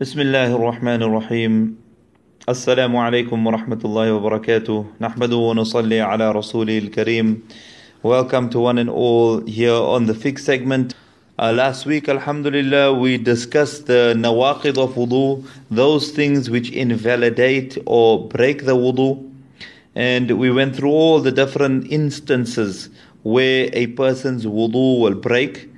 بسم الله الرحمن الرحيم السلام عليكم ورحمة الله وبركاته نحمده ونصلي على رسوله الكريم Welcome to one and all here on the fixed segment. Uh, last week, Alhamdulillah, we discussed the nawaqid of wudu, those things which invalidate or break the wudu. And we went through all the different instances where a person's wudu will break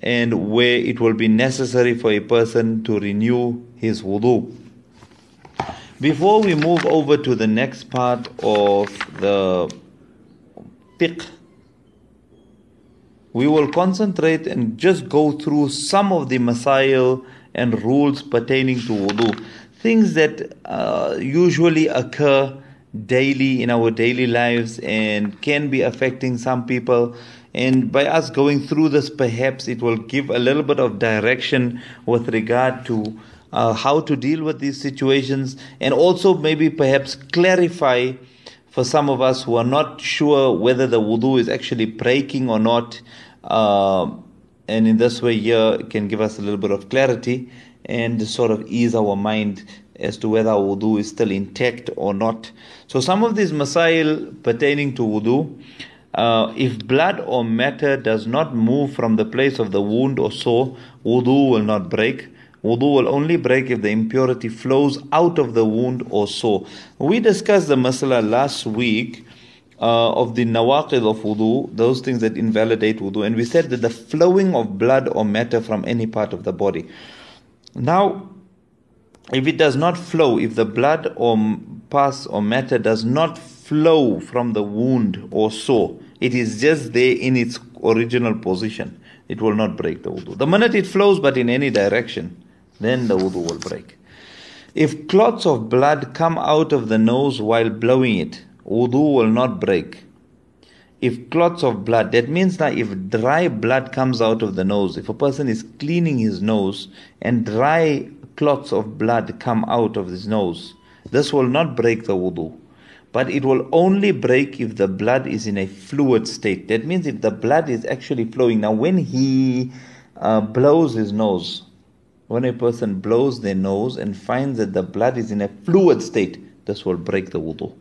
and where it will be necessary for a person to renew his wudu. Before we move over to the next part of the fiqh, we will concentrate and just go through some of the masail and rules pertaining to wudu. Things that uh, usually occur daily in our daily lives and can be affecting some people. And by us going through this, perhaps it will give a little bit of direction with regard to uh, how to deal with these situations and also maybe perhaps clarify for some of us who are not sure whether the wudu is actually breaking or not. Uh, and in this way, here it can give us a little bit of clarity and sort of ease our mind as to whether wudu is still intact or not. So, some of these masail pertaining to wudu, uh, if blood or matter does not move from the place of the wound or sore, wudu will not break. Wudu will only break if the impurity flows out of the wound or sore. We discussed the masala last week uh, of the nawaqid of wudu, those things that invalidate wudu, and we said that the flowing of blood or matter from any part of the body. Now, if it does not flow, if the blood or pus or matter does not flow from the wound or sore, it is just there in its original position, it will not break the wudu. The minute it flows, but in any direction, then the wudu will break. If clots of blood come out of the nose while blowing it, wudu will not break. If clots of blood, that means that if dry blood comes out of the nose, if a person is cleaning his nose and dry clots of blood come out of his nose, this will not break the wudu. But it will only break if the blood is in a fluid state. That means if the blood is actually flowing. Now, when he uh, blows his nose, when a person blows their nose and finds that the blood is in a fluid state, this will break the wudu.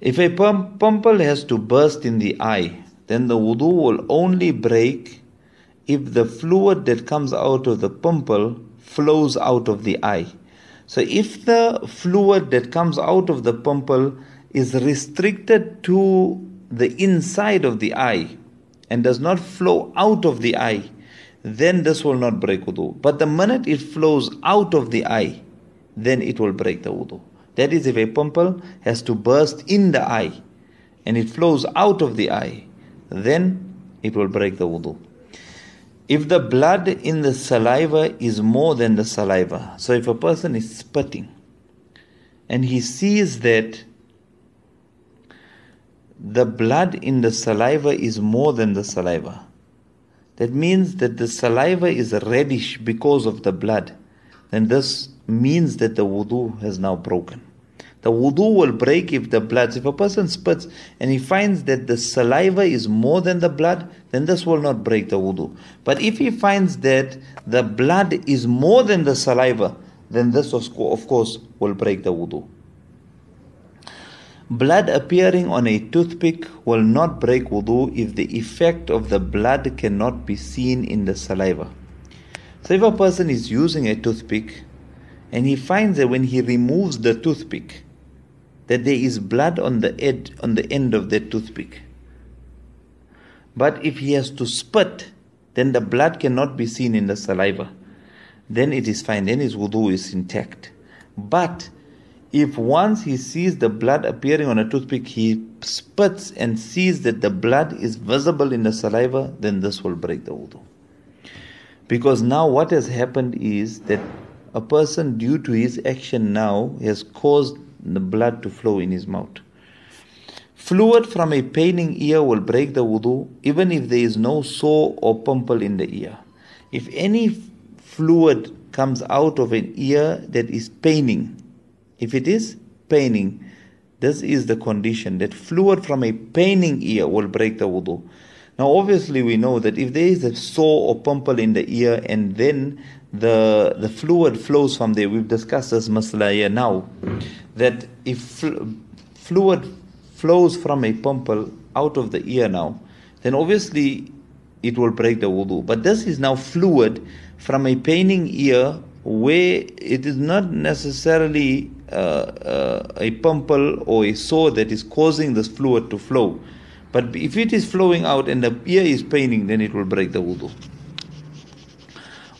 If a pimple has to burst in the eye, then the wudu will only break if the fluid that comes out of the pimple flows out of the eye. So if the fluid that comes out of the pimple is restricted to the inside of the eye and does not flow out of the eye, then this will not break wudu. But the minute it flows out of the eye, then it will break the wudu. That is, if a pimple has to burst in the eye and it flows out of the eye, then it will break the wudu. If the blood in the saliva is more than the saliva, so if a person is spitting and he sees that the blood in the saliva is more than the saliva, that means that the saliva is reddish because of the blood, then this means that the wudu has now broken. The wudu will break if the blood, if a person spits and he finds that the saliva is more than the blood, then this will not break the wudu. But if he finds that the blood is more than the saliva, then this of course will break the wudu. Blood appearing on a toothpick will not break wudu if the effect of the blood cannot be seen in the saliva. So if a person is using a toothpick and he finds that when he removes the toothpick, that there is blood on the edge on the end of the toothpick. But if he has to spit, then the blood cannot be seen in the saliva. Then it is fine, then his wudu is intact. But if once he sees the blood appearing on a toothpick, he spits and sees that the blood is visible in the saliva, then this will break the wudu. Because now what has happened is that a person, due to his action now, has caused the blood to flow in his mouth. Fluid from a paining ear will break the wudu even if there is no sore or pimple in the ear. If any fluid comes out of an ear that is paining, if it is paining, this is the condition that fluid from a paining ear will break the wudu. Now, obviously, we know that if there is a sore or pimple in the ear and then the the fluid flows from there. We've discussed this masla here now, that if fl- fluid flows from a pimple out of the ear now, then obviously it will break the wudu. But this is now fluid from a paining ear where it is not necessarily uh, uh, a pimple or a sore that is causing this fluid to flow. But if it is flowing out and the ear is paining, then it will break the wudu.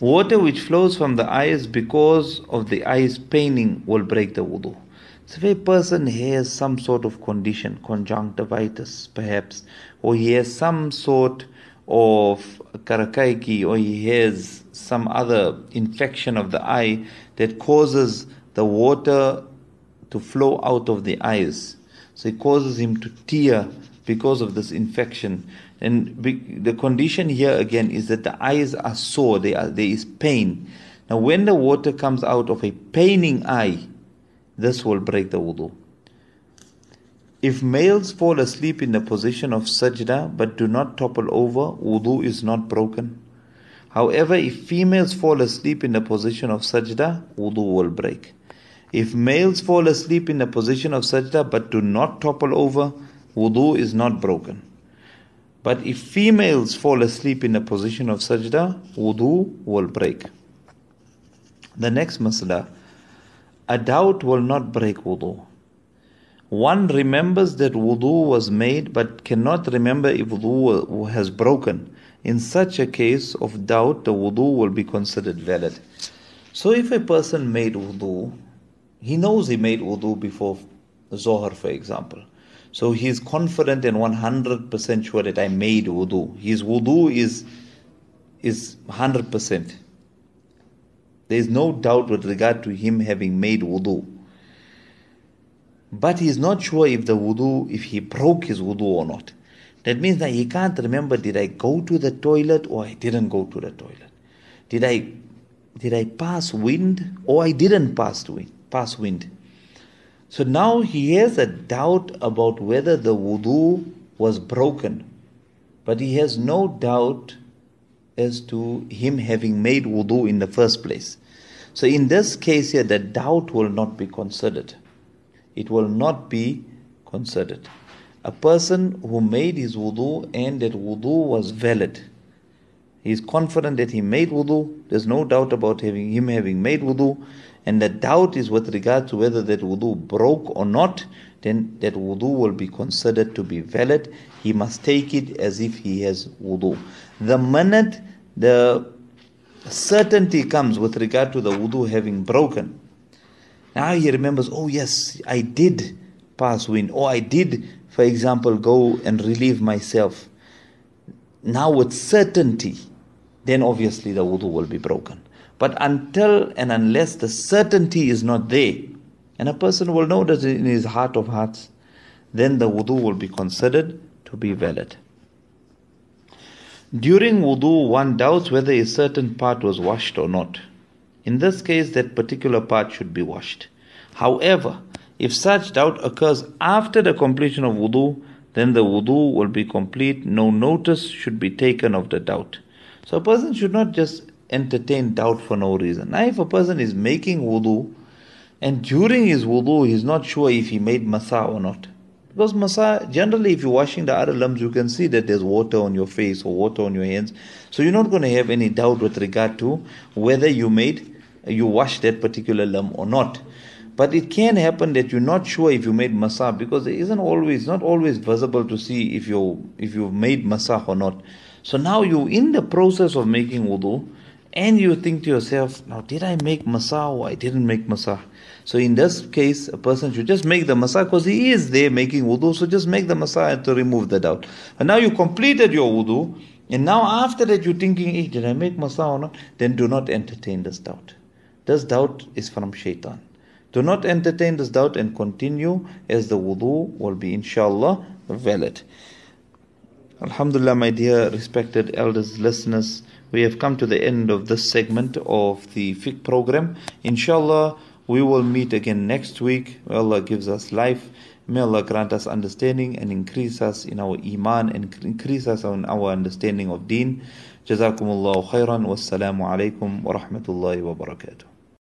Water which flows from the eyes because of the eyes paining will break the wudu. So if a person has some sort of condition, conjunctivitis perhaps, or he has some sort of karakaiki, or he has some other infection of the eye that causes the water to flow out of the eyes. So it causes him to tear because of this infection. And the condition here again is that the eyes are sore, they are, there is pain. Now, when the water comes out of a paining eye, this will break the wudu. If males fall asleep in the position of sajda but do not topple over, wudu is not broken. However, if females fall asleep in the position of sajda, wudu will break. If males fall asleep in the position of sajda but do not topple over, wudu is not broken. But if females fall asleep in the position of sajda, wudu will break. The next masala, a doubt will not break wudu. One remembers that wudu was made but cannot remember if wudu has broken. In such a case of doubt, the wudu will be considered valid. So if a person made wudu, he knows he made wudu before Zohar, for example. So he is confident and 100% sure that I made wudu. His wudu is, is 100%. There is no doubt with regard to him having made wudu. But he is not sure if the wudu, if he broke his wudu or not. That means that he can't remember did I go to the toilet or I didn't go to the toilet. Did I did I pass wind or I didn't pass wind pass wind. So now he has a doubt about whether the wudu was broken, but he has no doubt as to him having made wudu in the first place. So in this case here, the doubt will not be considered. It will not be considered. A person who made his wudu and that wudu was valid. He is confident that he made wudu. There's no doubt about having him having made wudu and the doubt is with regard to whether that wudu broke or not, then that wudu will be considered to be valid. He must take it as if he has wudu. The minute the certainty comes with regard to the wudu having broken, now he remembers, oh yes, I did pass wind, or I did, for example, go and relieve myself. Now with certainty, then obviously the wudu will be broken. But until and unless the certainty is not there, and a person will know that in his heart of hearts, then the wudu will be considered to be valid. During wudu, one doubts whether a certain part was washed or not. In this case, that particular part should be washed. However, if such doubt occurs after the completion of wudu, then the wudu will be complete. No notice should be taken of the doubt. So a person should not just entertain doubt for no reason. Now, if a person is making wudu and during his wudu he's not sure if he made masa or not. Because masa, generally, if you're washing the other limbs, you can see that there's water on your face or water on your hands. So you're not going to have any doubt with regard to whether you made, you washed that particular limb or not. But it can happen that you're not sure if you made masa because it isn't always, not always visible to see if you if you've made masa or not. So now you're in the process of making wudu and you think to yourself, now did I make masa or I didn't make masa? So in this case, a person should just make the masa because he is there making wudu, so just make the masa to remove the doubt. And now you completed your wudu, and now after that you're thinking, hey, did I make masa or not? Then do not entertain this doubt. This doubt is from shaitan. Do not entertain this doubt and continue as the wudu will be inshallah valid. Alhamdulillah, my dear respected elders, listeners we have come to the end of this segment of the fiqh program. Inshallah we will meet again next week. May allah gives us life. May allah grant us understanding and increase us in our iman and increase us in our understanding of deen. Jazakumullahu khairan. Wassalamu alaikum wa rahmatullahi wa barakatuh.